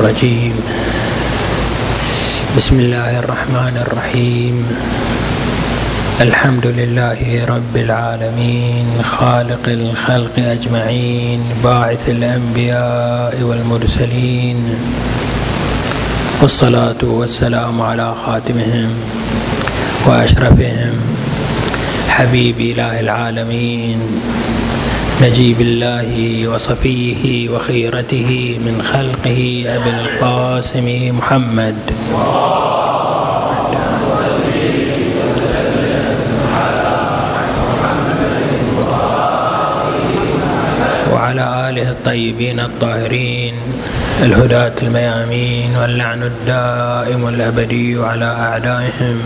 الرجيم. بسم الله الرحمن الرحيم. الحمد لله رب العالمين خالق الخلق أجمعين باعث الأنبياء والمرسلين. والصلاة والسلام على خاتمهم وأشرفهم حبيب إله العالمين. نجيب الله وصفيه وخيرته من خلقه أبي القاسم محمد. وعلى آله الطيبين الطاهرين الهداة الميامين واللعن الدائم الأبدي على أعدائهم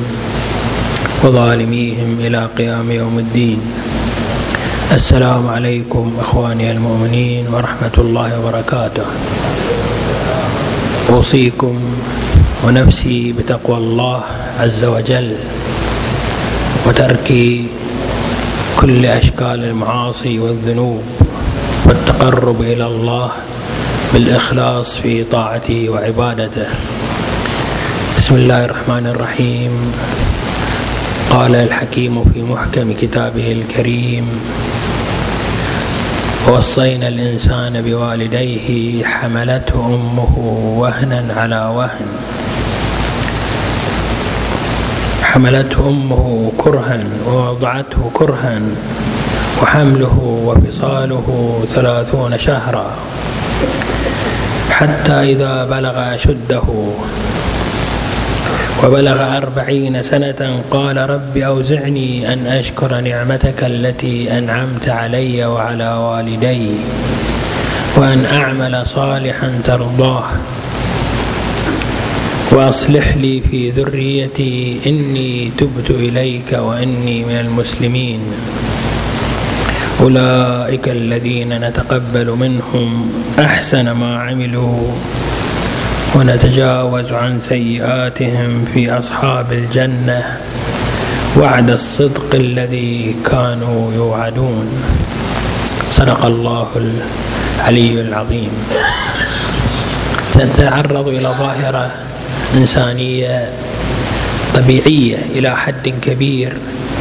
وظالميهم إلى قيام يوم الدين. السلام عليكم إخواني المؤمنين ورحمة الله وبركاته. أوصيكم ونفسي بتقوى الله عز وجل وترك كل أشكال المعاصي والذنوب والتقرب إلى الله بالإخلاص في طاعته وعبادته. بسم الله الرحمن الرحيم. قال الحكيم في محكم كتابه الكريم ووصينا الإنسان بوالديه حملته أمه وهنا على وهن. حملته أمه كرها ووضعته كرها وحمله وفصاله ثلاثون شهرا. حتى إذا بلغ أشده وبلغ أربعين سنة قال رب أوزعني أن أشكر نعمتك التي أنعمت علي وعلى والدي وأن أعمل صالحا ترضاه وأصلح لي في ذريتي إني تبت إليك وإني من المسلمين أولئك الذين نتقبل منهم أحسن ما عملوا ونتجاوز عن سيئاتهم في أصحاب الجنة وعد الصدق الذي كانوا يوعدون. صدق الله العلي العظيم. سنتعرض إلى ظاهرة إنسانية طبيعية إلى حد كبير.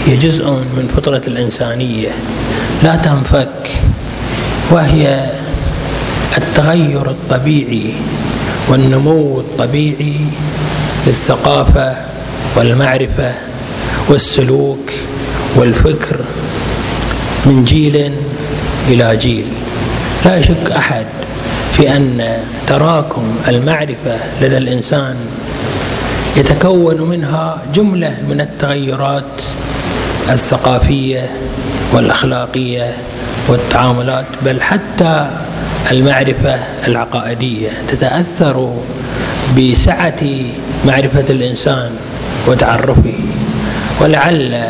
هي جزء من فطرة الإنسانية. لا تنفك وهي التغير الطبيعي. والنمو الطبيعي للثقافة والمعرفة والسلوك والفكر من جيل إلى جيل. لا يشك أحد في أن تراكم المعرفة لدى الإنسان يتكون منها جملة من التغيرات الثقافية والأخلاقية والتعاملات بل حتى المعرفة العقائدية تتأثر بسعة معرفة الإنسان وتعرفه. ولعل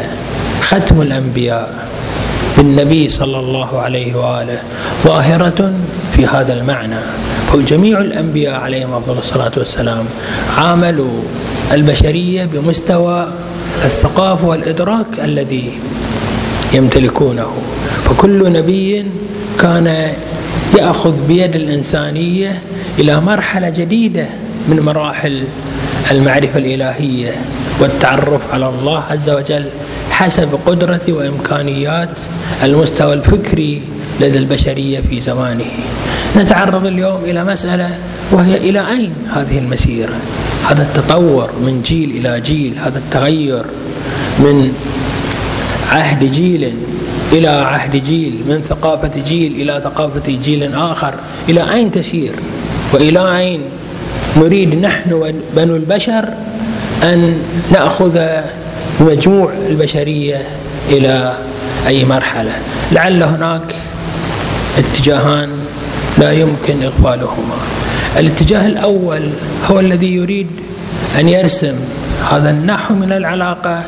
ختم الأنبياء بالنبي صلى الله عليه وآله ظاهرة في هذا المعنى. فجميع الأنبياء عليهم أفضل الصلاة والسلام عاملوا البشرية بمستوى الثقافة والإدراك الذي يمتلكونه. فكل نبي كان يأخذ بيد الإنسانية إلى مرحلة جديدة من مراحل المعرفة الإلهية والتعرف على الله عز وجل حسب قدرة وإمكانيات المستوى الفكري لدى البشرية في زمانه. نتعرض اليوم إلى مسألة وهي إلى أين هذه المسيرة؟ هذا التطور من جيل إلى جيل، هذا التغير من عهد جيل إلى عهد جيل من ثقافة جيل إلى ثقافة جيل آخر. إلى أين تسير؟ وإلى أين نريد نحن بنو البشر أن نأخذ مجموع البشرية إلى أي مرحلة؟ لعل هناك اتجاهان لا يمكن إغفالهما الاتجاه الأول هو الذي يريد أن يرسم هذا النحو من العلاقة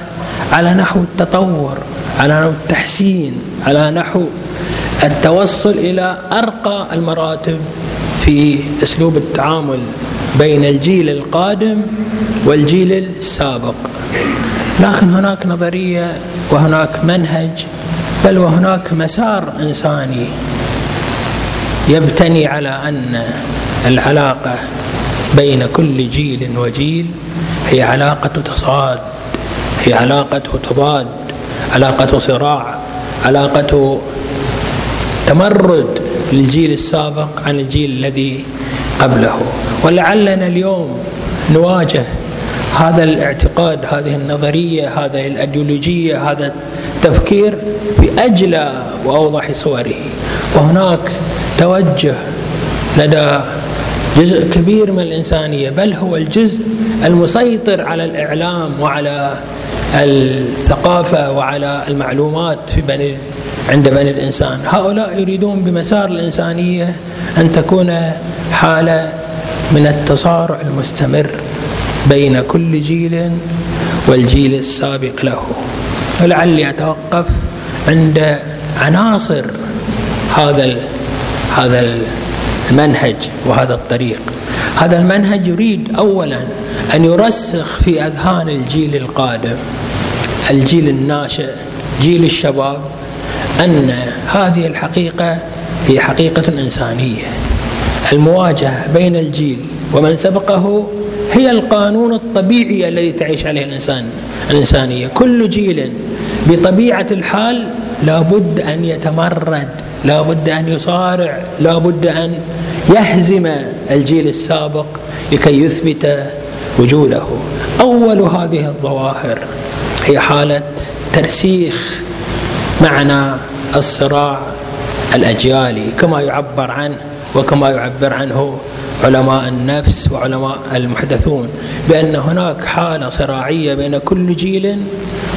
على نحو التطور. على نحو التحسين على نحو التوصل إلى أرقى المراتب في أسلوب التعامل بين الجيل القادم والجيل السابق. لكن هناك نظرية وهناك منهج بل وهناك مسار إنساني يبتني على أن العلاقة بين كل جيل وجيل هي علاقة تصاد هي علاقة تضاد. علاقة صراع علاقة تمرد للجيل السابق عن الجيل الذي قبله. ولعلنا اليوم نواجه هذا الاعتقاد هذه النظرية هذه الأيديولوجية هذا التفكير باجلى وأوضح صوره. وهناك توجه لدى جزء كبير من الإنسانية بل هو الجزء المسيطر على الإعلام وعلى الثقافة وعلى المعلومات في بني عند بني الإنسان، هؤلاء يريدون بمسار الإنسانية أن تكون حالة من التصارع المستمر بين كل جيل والجيل السابق له. ولعلي أتوقف عند عناصر هذا هذا المنهج وهذا الطريق. هذا المنهج يريد اولا أن يرسخ في أذهان الجيل القادم الجيل الناشئ جيل الشباب أن هذه الحقيقة هي حقيقة إنسانية. المواجهة بين الجيل ومن سبقه هي القانون الطبيعي الذي تعيش عليه الانسان الإنسانية. كل جيل بطبيعة الحال لابد أن يتمرد لابد أن يصارع لابد أن يهزم الجيل السابق لكي يثبت وجوده. أول هذه الظواهر هي حالة ترسيخ معنى الصراع الأجيالي كما يعبر عنه وكما يعبر عنه علماء النفس وعلماء المحدثون بأن هناك حالة صراعية بين كل جيل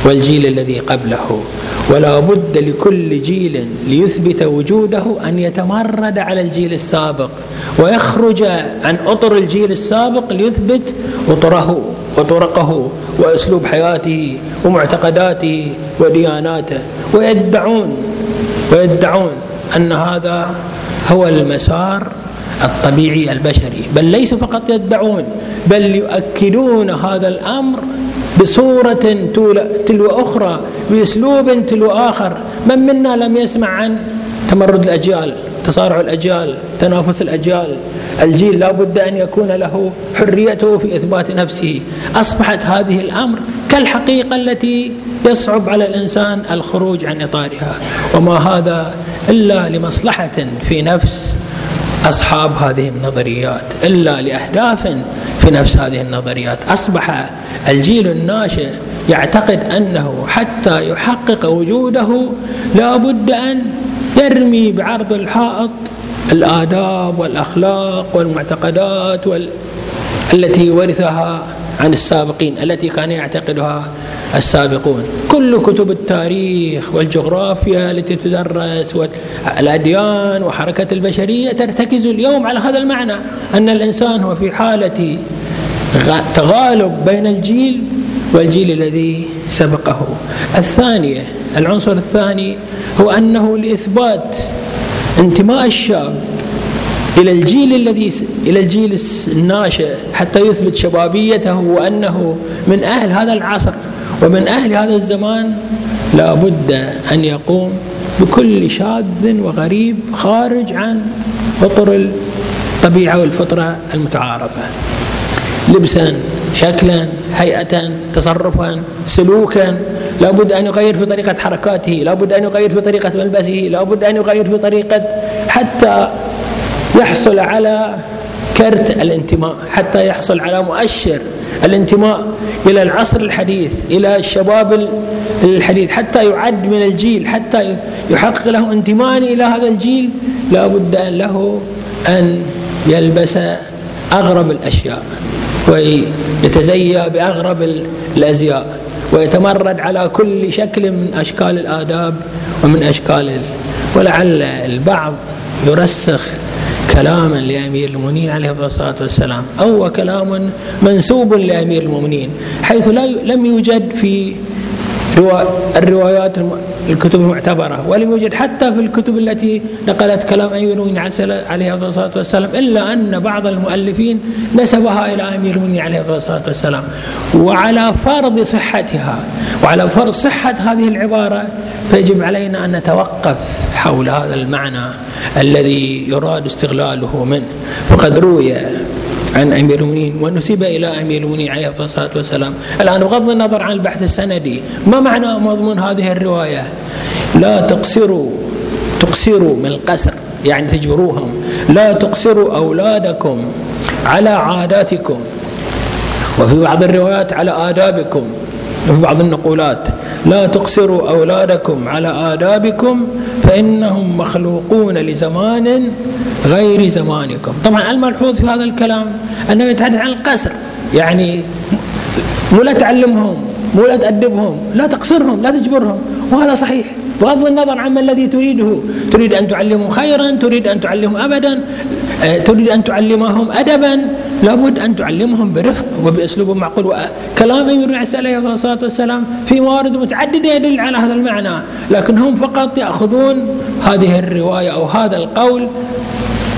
والجيل الذي قبله. ولا بد لكل جيل ليثبت وجوده أن يتمرد على الجيل السابق ويخرج عن أطر الجيل السابق ليثبت أطره وطرقه وأسلوب حياته ومعتقداته ودياناته. ويدعون ويدعون أن هذا هو المسار الطبيعي البشري. بل ليسوا فقط يدعون بل يؤكدون هذا الأمر بصورة تلو أخرى بأسلوب تلو آخر. من منا لم يسمع عن تمرد الأجيال تصارع الأجيال تنافس الأجيال؟ الجيل لا بد أن يكون له حريته في إثبات نفسه. أصبحت هذه الأمر كالحقيقة التي يصعب على الإنسان الخروج عن إطارها. وما هذا إلا لمصلحة في نفس أصحاب هذه النظريات إلا لأهداف في نفس هذه النظريات. أصبح الجيل الناشئ يعتقد أنه حتى يحقق وجوده لا بد أن يرمي بعرض الحائط الآداب والأخلاق والمعتقدات وال... التي ورثها عن السابقين التي كان يعتقدها السابقون. كل كتب التاريخ والجغرافيا التي تدرس والأديان وحركة البشرية ترتكز اليوم على هذا المعنى أن الإنسان هو في حالة تغالب بين الجيل والجيل الذي سبقه. الثانية العنصر الثاني هو أنه لإثبات انتماء الشاب إلى الجيل الذي إلى الجيل الناشئ حتى يثبت شبابيته وأنه من أهل هذا العصر ومن أهل هذا الزمان لا بد أن يقوم بكل شاذ وغريب خارج عن اطر الطبيعة والفطرة المتعارفة. لبسا شكلا هيئة تصرفا سلوكا. لا بد أن يغير في طريقة حركاته لا بد أن يغير في طريقة ملبسه لا بد أن يغير في طريقة حتى يحصل على كرت الانتماء حتى يحصل على مؤشر الانتماء إلى العصر الحديث إلى الشباب الحديث. حتى يعد من الجيل حتى يحقق له انتماء إلى هذا الجيل لا بد له أن يلبس أغرب الأشياء. ويتزيأ بأغرب الأزياء ويتمرد على كل شكل من أشكال الآداب ومن أشكال ولعل البعض يرسخ كلاما لأمير المؤمنين عليه الصلاة والسلام. أو كلام منسوب لأمير المؤمنين حيث لا لم يوجد في الروايات الكتب المعتبرة ولم يوجد حتى في الكتب التي نقلت كلام أمير المؤمنين عليه الصلاة والسلام إلا أن بعض المؤلفين نسبها إلى أمير المؤمنين عليه الصلاة والسلام. وعلى فرض صحتها وعلى فرض صحة هذه العبارة فيجب علينا أن نتوقف حول هذا المعنى الذي يراد استغلاله منه. فقد روي عن أمير المؤمنين ونسب إلى أمير المؤمنين عليه الصلاة والسلام. الآن بغض النظر عن البحث السندي ما معنى مضمون هذه الرواية؟ لا تقصروا تقصروا من القسر يعني تجبروهم. لا تقصروا أولادكم على عاداتكم. وفي بعض الروايات على آدابكم. وفي بعض النقولات لا تقصروا أولادكم على آدابكم فإنهم مخلوقون لزمان غير زمانكم. طبعا الملحوظ في هذا الكلام أنه يتحدث عن القصر. يعني مو لا تعلمهم مو لا تأدبهم لا تقصرهم لا تجبرهم. وهذا صحيح. بغض النظر عما الذي تريده. تريد أن تعلمهم خيرا تريد أن تعلمهم أبدا آه، تريد أن تعلمهم أدبا. لابد أن تعلمهم برفق وبأسلوب معقول. كلام أمير عليه الصلاة والسلام في موارد متعددة يدل على هذا المعنى لكن هم فقط يأخذون هذه الرواية أو هذا القول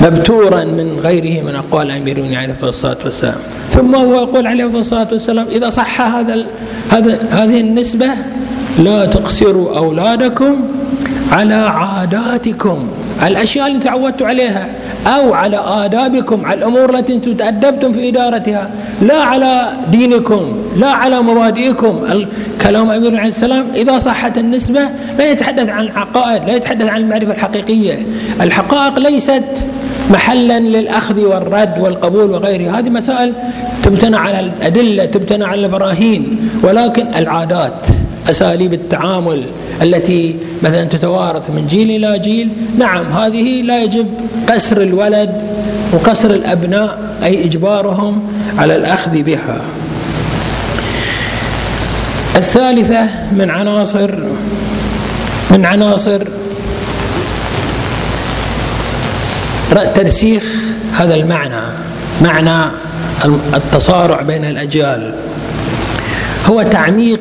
مبتورا من غيره من أقوال أمير المؤمنين عليه الصلاة والسلام. ثم هو يقول عليه الصلاة والسلام إذا صح هذا هذا هذه النسبة لا تقصروا أولادكم على عاداتكم الأشياء اللي تعودتوا عليها أو على آدابكم على الأمور التي تأدبتم في إدارتها لا على دينكم لا على مبادئكم كلام أمير عليه السلام إذا صحت النسبة لا يتحدث عن العقائد لا يتحدث عن المعرفة الحقيقية. الحقائق ليست محلا للأخذ والرد والقبول وغيره هذه مسائل تبتنى على الأدلة تبتنى على البراهين ولكن العادات أساليب التعامل التي مثلا تتوارث من جيل إلى جيل. نعم هذه لا يجب قسر الولد وقسر الأبناء أي إجبارهم على الأخذ بها. الثالثة من عناصر من عناصر ترسيخ هذا المعنى معنى التصارع بين الأجيال. هو تعميق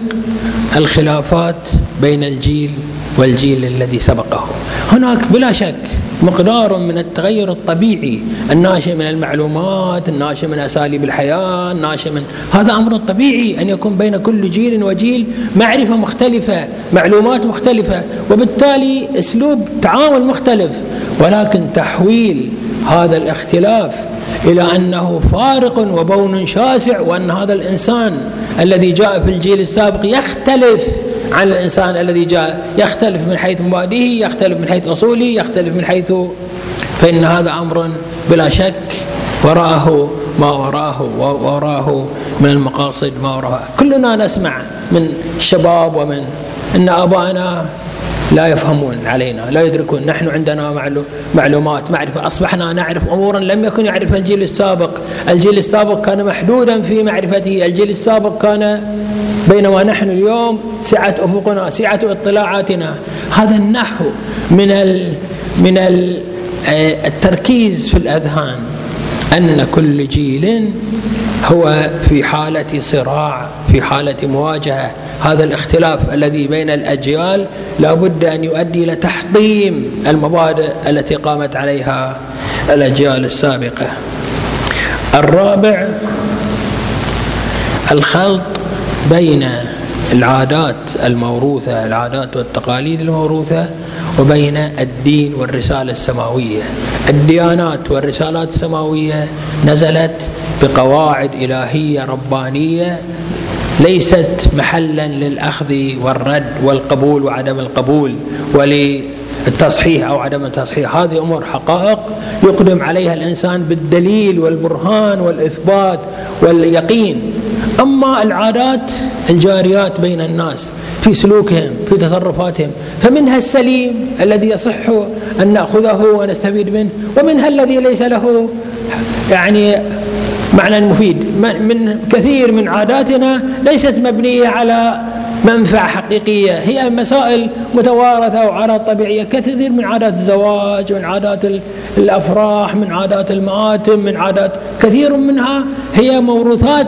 الخلافات بين الجيل والجيل الذي سبقه. هناك بلا شك مقدار من التغير الطبيعي الناشئ من المعلومات الناشئ من أساليب الحياة الناشئ من هذا أمر طبيعي أن يكون بين كل جيل وجيل معرفة مختلفة معلومات مختلفة وبالتالي أسلوب تعامل مختلف. ولكن تحويل هذا الاختلاف إلى أنه فارق وبون شاسع وأن هذا الإنسان الذي جاء في الجيل السابق يختلف عن الإنسان الذي جاء يختلف من حيث مبادئه يختلف من حيث أصوله يختلف من حيث فإن هذا أمر بلا شك وراءه ما وراه وراءه من المقاصد ما وراه كلنا نسمع من الشباب ومن إن ابائنا لا يفهمون علينا لا يدركون. نحن عندنا معلومات معرفة. أصبحنا نعرف أمورا لم يكن يعرفها الجيل السابق. الجيل السابق كان محدودا في معرفته. الجيل السابق كان بينما نحن اليوم سعة أفقنا سعة اطلاعاتنا. هذا النحو من ال من آه، التركيز في الأذهان. أن كل جيل هو في حالة صراع في حالة مواجهة. هذا الاختلاف الذي بين الأجيال لا بد أن يؤدي إلى تحطيم المبادئ التي قامت عليها الأجيال السابقة. الرابع الخلط بين العادات الموروثة العادات والتقاليد الموروثة وبين الدين والرسالة السماوية. الديانات والرسالات السماوية نزلت بقواعد إلهية ربانية ليست محلا للأخذ والرد والقبول وعدم القبول وللتصحيح أو عدم التصحيح. هذه أمور حقائق يقدم عليها الإنسان بالدليل والبرهان والإثبات واليقين. أما العادات الجاريات بين الناس في سلوكهم في تصرفاتهم. فمنها السليم الذي يصح أن نأخذه ونستفيد منه ومنها الذي ليس له يعني معنى مفيد. من كثير من عاداتنا ليست مبنية على منفعة حقيقية هي مسائل متوارثة وعادات طبيعية. كثير من عادات الزواج من عادات الأفراح من عادات المآتم من عادات كثير منها هي موروثات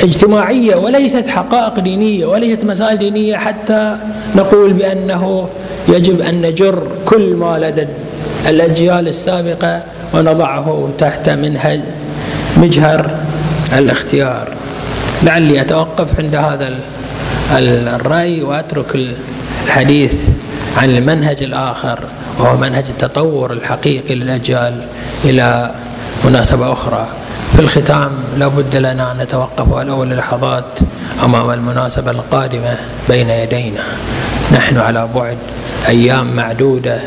اجتماعية وليست حقائق دينية وليست مسائل دينية حتى نقول بأنه يجب أن نجر كل ما لدى الأجيال السابقة ونضعه تحت منهج مجهر الاختيار. لعلي أتوقف عند هذا الرأي وأترك الحديث عن المنهج الآخر وهو منهج التطور الحقيقي للأجيال إلى مناسبة أخرى. في الختام لابد لنا أن نتوقف ولو للحظات أمام المناسبة القادمة بين يدينا. نحن على بعد أيام معدودة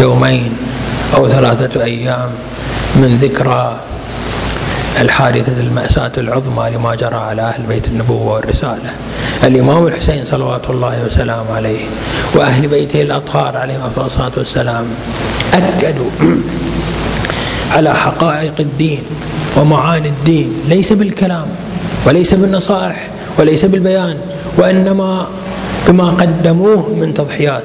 يومين أو ثلاثة أيام من ذكرى الحادثة المأساة العظمى لما جرى على أهل بيت النبوة والرسالة. الإمام الحسين صلوات الله وسلامه عليه وأهل بيته الأطهار عليهم الصلاة والسلام أكدوا على حقائق الدين ومعاني الدين. ليس بالكلام وليس بالنصائح وليس بالبيان وإنما بما قدموه من تضحيات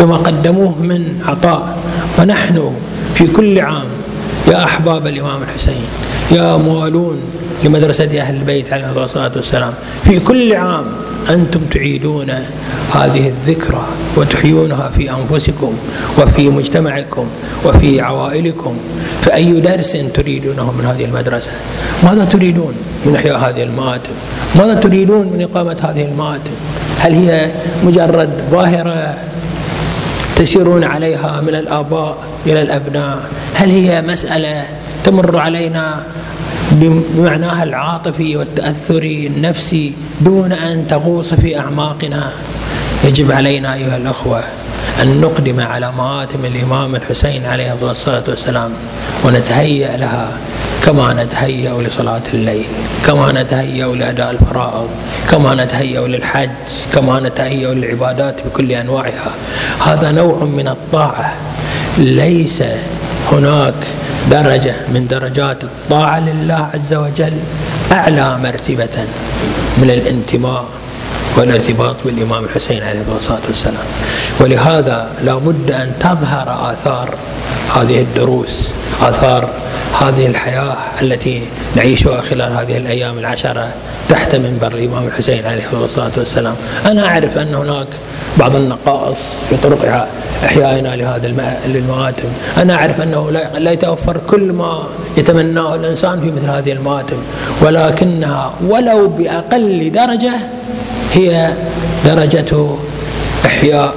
بما قدموه من عطاء. ونحن في كل عام يا أحباب الإمام الحسين يا موالون لمدرسة أهل البيت عليه الصلاة والسلام في كل عام أنتم تعيدون هذه الذكرى وتحيونها في أنفسكم وفي مجتمعكم وفي عوائلكم فأي درس تريدونه من هذه المدرسة؟ ماذا تريدون من إحياء هذه المآتم؟ ماذا تريدون من إقامة هذه المآتم؟ هل هي مجرد ظاهرة تسيرون عليها من الآباء إلى الأبناء؟ هل هي مسألة تمر علينا بمعناها العاطفي والتأثري النفسي دون أن تغوص في أعماقنا. يجب علينا أيها الأخوة أن نقدم على مآتم الإمام الحسين عليه الصلاة والسلام ونتهيأ لها كما نتهيأ لصلاة الليل كما نتهيأ لأداء الفرائض كما نتهيأ للحج كما نتهيأ للعبادات بكل أنواعها. هذا نوع من الطاعة. ليس هناك درجة من درجات الطاعة لله عز وجل أعلى مرتبة من الانتماء. والارتباط بالإمام الحسين عليه الصلاة والسلام. ولهذا لا بد أن تظهر آثار هذه الدروس آثار هذه الحياة التي نعيشها خلال هذه الأيام العشرة تحت منبر الإمام الحسين عليه الصلاة والسلام. أنا أعرف أن هناك بعض النقائص في طرق إحيائنا لهذا المآتم أنا أعرف أنه لا يتوفر كل ما يتمناه الإنسان في مثل هذه المآتم ولكنها ولو بأقل درجة هي درجة إحياء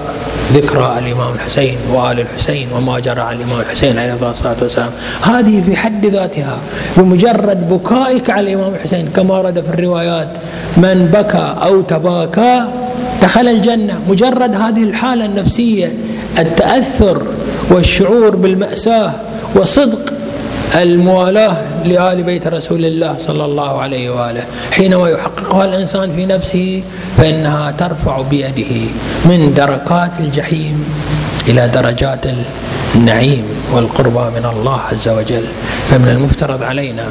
ذكرى الإمام الحسين وآل الحسين وما جرى على الإمام الحسين عليه الصلاة والسلام. هذه في حد ذاتها بمجرد بكائك على الإمام الحسين كما ورد في الروايات من بكى أو تباكى دخل الجنة. مجرد هذه الحالة النفسية التأثر والشعور بالمأساة وصدق الموالاة لآل بيت رسول الله صلى الله عليه وآله. حينما يحققها الإنسان في نفسه فإنها ترفع بيده من دركات الجحيم إلى درجات النعيم والقربى من الله عز وجل. فمن المفترض علينا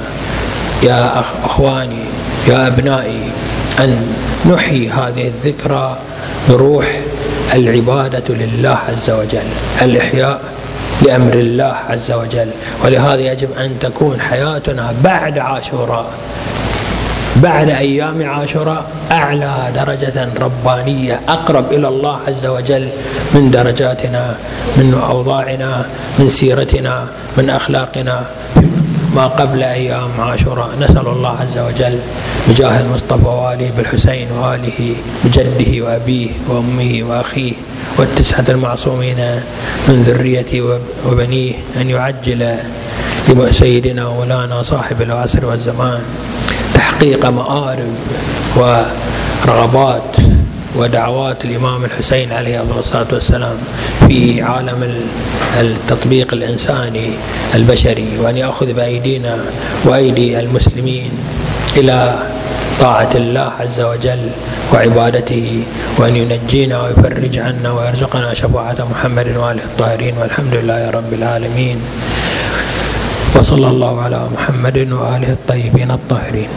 يا أخواني يا أبنائي أن نحيي هذه الذكرى بروح العبادة لله عز وجل. الإحياء لأمر الله عز وجل. ولهذا يجب أن تكون حياتنا بعد عاشوراء. بعد أيام عاشوراء أعلى درجة ربانية أقرب إلى الله عز وجل من درجاتنا من أوضاعنا من سيرتنا من أخلاقنا ما قبل أيام عاشوراء. نسأل الله عز وجل بجاه المصطفى وآله بالحسين وآله بجده وأبيه وأمه وأخيه والتسعة المعصومين من ذريته وبنيه أن يعجل لسيدنا ومولانا صاحب العصر والزمان تحقيق مآرب ورغبات ودعوات الإمام الحسين عليه الصلاة والسلام في عالم التطبيق الإنساني البشري وأن يأخذ بأيدينا وأيدي المسلمين إلى طاعة الله عز وجل وعبادته وأن ينجينا ويفرج عنا ويرزقنا شفاعة محمد وآله الطاهرين والحمد لله رب العالمين وصلى الله على محمد وآله الطيبين الطاهرين.